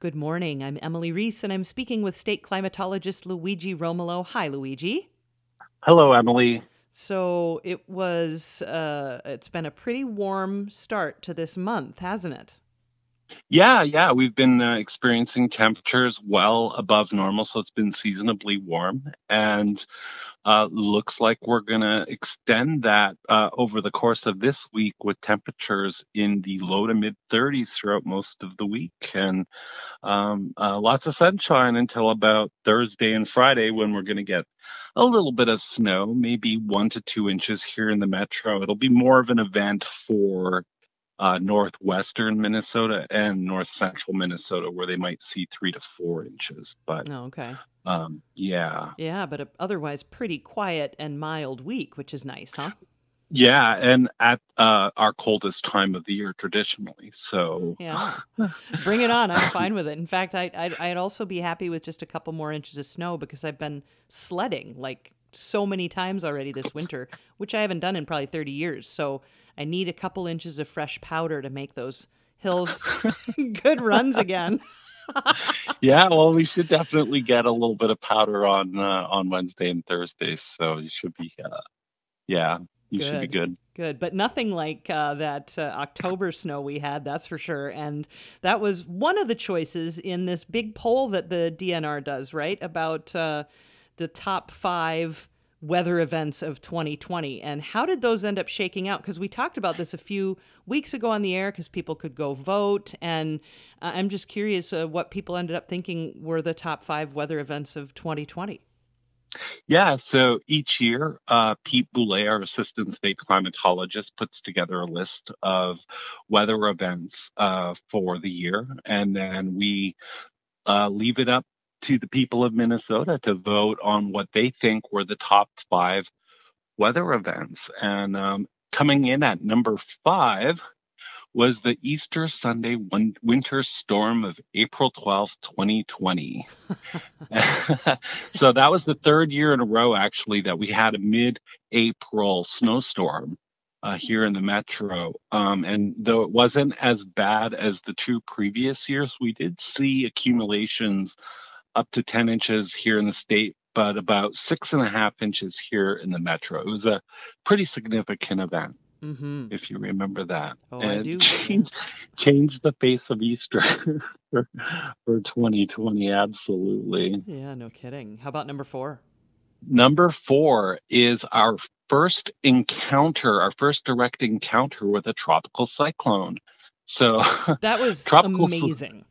Good morning. I'm Emily Reese, and I'm speaking with state climatologist Luigi Romolo. Hi, Luigi. Hello, Emily. So it was, uh, it's been a pretty warm start to this month, hasn't it? Yeah, yeah, we've been uh, experiencing temperatures well above normal, so it's been seasonably warm, and uh, looks like we're going to extend that uh, over the course of this week with temperatures in the low to mid 30s throughout most of the week, and um, uh, lots of sunshine until about Thursday and Friday when we're going to get a little bit of snow, maybe one to two inches here in the metro. It'll be more of an event for uh, northwestern Minnesota and north central Minnesota, where they might see three to four inches. But Oh, okay. um, yeah, Yeah, but a otherwise pretty quiet and mild week, which is nice, huh? yeah, and at uh, our coldest time of the year traditionally. So Yeah. Bring it on. I'm fine with it. In fact, I, I'd, I'd also be happy with just a couple more inches of snow because I've been sledding like so many times already this winter, which I haven't done in probably 30 years. So I need a couple inches of fresh powder to make those hills good runs again. yeah, well, we should definitely get a little bit of powder on uh, on Wednesday and Thursday. So you should be, uh, yeah, you should be Good. good. Good, but nothing like uh, that uh, October snow we had, that's for sure. And that was one of the choices in this big poll that the DNR does, right? About uh, the top five weather events of 2020. And how did those end up shaking out? Because we talked about this a few weeks ago on the air because people could go vote. And uh, I'm just curious uh, what people ended up thinking were the top five weather events of 2020. Yeah, so each year, uh, Pete Boulay, our assistant state climatologist, puts together a list of weather events uh, for the year, and then we uh, leave it up to the people of Minnesota to vote on what they think were the top five weather events. And um, coming in at number five was the Easter Sunday win- winter storm of April 12th, 2020. so that was the third year in a row, actually, that we had a mid April snowstorm uh, here in the metro. Um, and though it wasn't as bad as the two previous years, we did see accumulations up to 10 inches here in the state, but about six and a half inches here in the metro. It was a pretty significant event Mm-hmm. if you remember that. Oh, and I do. Changed the face of Easter for, for 2020, absolutely. Yeah, no kidding. How about number four? Number four is our first encounter, our first direct encounter with a tropical cyclone. So, That was tropical, amazing.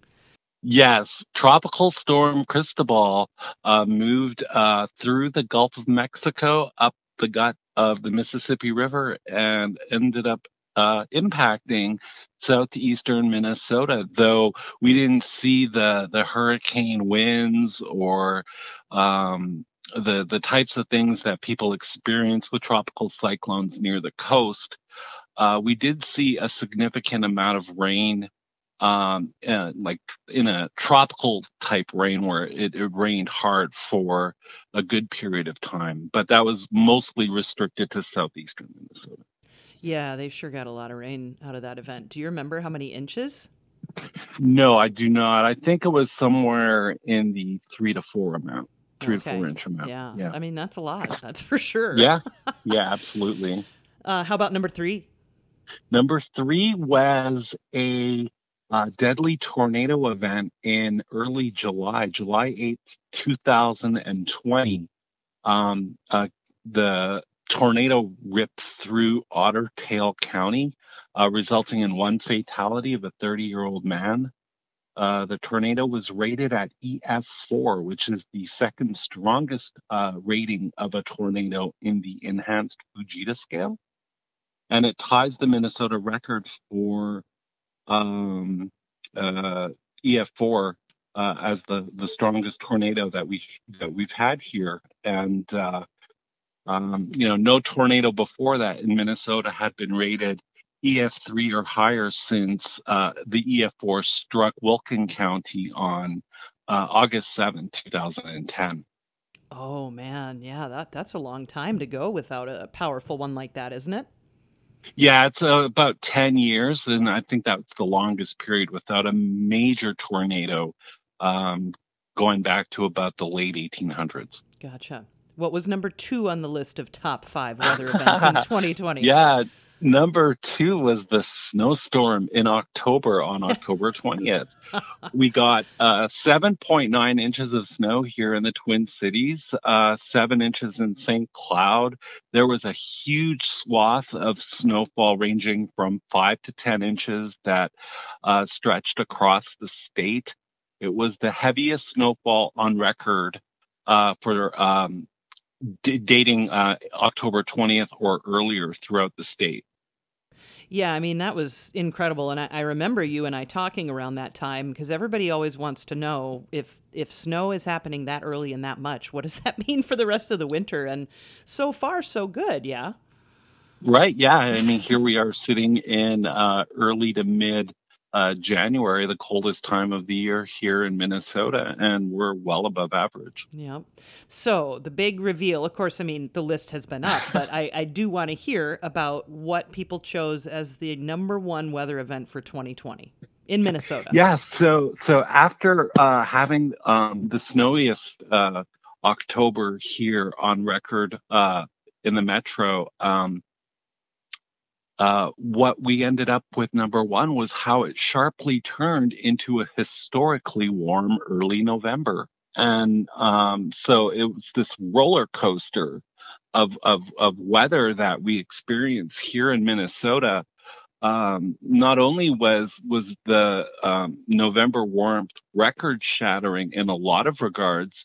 Yes, tropical storm Cristobal uh, moved uh, through the Gulf of Mexico up the gut of the Mississippi River and ended up uh, impacting southeastern Minnesota. Though we didn't see the the hurricane winds or um, the the types of things that people experience with tropical cyclones near the coast, uh, we did see a significant amount of rain. Um, uh, like in a tropical type rain where it, it rained hard for a good period of time, but that was mostly restricted to southeastern Minnesota. Yeah, they sure got a lot of rain out of that event. Do you remember how many inches? No, I do not. I think it was somewhere in the three to four amount, three to four Okay. inch amount. Yeah. Yeah. I mean, that's a lot. That's for sure. Yeah. Yeah, absolutely. Uh, how about number three? Number three was a uh, deadly tornado event in early July, July 8th, 2020. Um, uh, the tornado ripped through Otter Tail County, uh, resulting in one fatality of a 30 year old man. Uh, the tornado was rated at EF4, which is the second strongest uh, rating of a tornado in the enhanced Fujita scale. And it ties the Minnesota record for um, uh, EF4 uh, as the, the strongest tornado that we that we've had here. And uh, um, you know, no tornado before that in Minnesota had been rated EF3 or higher since uh, the EF4 struck Wilkin County on uh, August 7, 2010. Oh man, yeah, that that's a long time to go without a powerful one like that, isn't it? Yeah, it's uh, about 10 years, and I think that's the longest period without a major tornado, um, going back to about the late 1800s. Gotcha. What was number two on the list of top five weather events in 2020? Yeah, number two was the snowstorm in October on October 20th. we got uh, 7.9 inches of snow here in the Twin Cities, uh, seven inches in St. Cloud. There was a huge swath of snowfall ranging from five to 10 inches that uh, stretched across the state. It was the heaviest snowfall on record uh, for um, d- dating uh, October 20th or earlier throughout the state. Yeah, I mean, that was incredible. And I, I remember you and I talking around that time because everybody always wants to know if, if snow is happening that early and that much, what does that mean for the rest of the winter? And so far, so good. Yeah. Right. Yeah. I mean, here we are sitting in uh, early to mid uh, January, the coldest time of the year here in Minnesota, and we're well above average. Yeah. So the big reveal, of course, I mean, the list has been up, but I, I do want to hear about what people chose as the number one weather event for 2020 in Minnesota. Yeah. So, so after uh, having um, the snowiest uh, October here on record uh, in the metro, um, uh, what we ended up with number one was how it sharply turned into a historically warm early November. And um, so it was this roller coaster of, of, of weather that we experience here in Minnesota. Um, not only was was the um, November warmth record shattering in a lot of regards,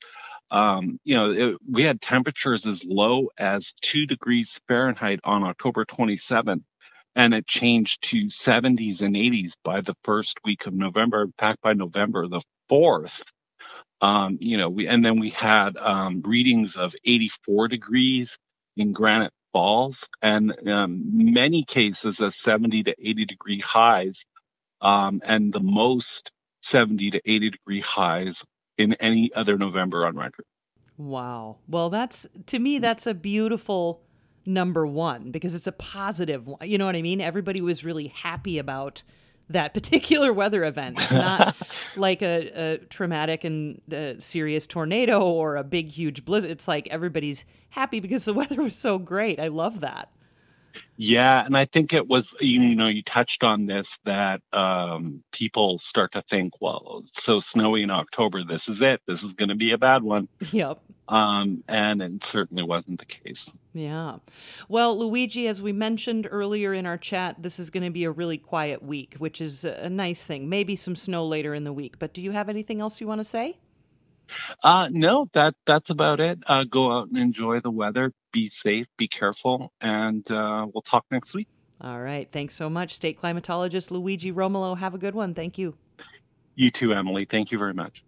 um, you know, it, we had temperatures as low as two degrees Fahrenheit on October 27th and it changed to 70s and 80s by the first week of November. In fact, by November the 4th, um, you know, we and then we had um, readings of 84 degrees in Granite Falls, and um, many cases of 70 to 80 degree highs, um, and the most 70 to 80 degree highs in any other November on record. Wow. Well, that's to me, that's a beautiful number one because it's a positive one. You know what I mean? Everybody was really happy about that particular weather event. It's not like a, a, traumatic and uh, serious tornado or a big, huge blizzard. It's like everybody's happy because the weather was so great. I love that. Yeah, and I think it was you know you touched on this that um, people start to think, well, so snowy in October. This is it. This is going to be a bad one. Yep. Um, and it certainly wasn't the case. Yeah. Well, Luigi, as we mentioned earlier in our chat, this is going to be a really quiet week, which is a nice thing. Maybe some snow later in the week. But do you have anything else you want to say? Uh, no, that that's about it. Uh, go out and enjoy the weather. Be safe. Be careful, and uh, we'll talk next week. All right. Thanks so much, state climatologist Luigi Romolo. Have a good one. Thank you. You too, Emily. Thank you very much.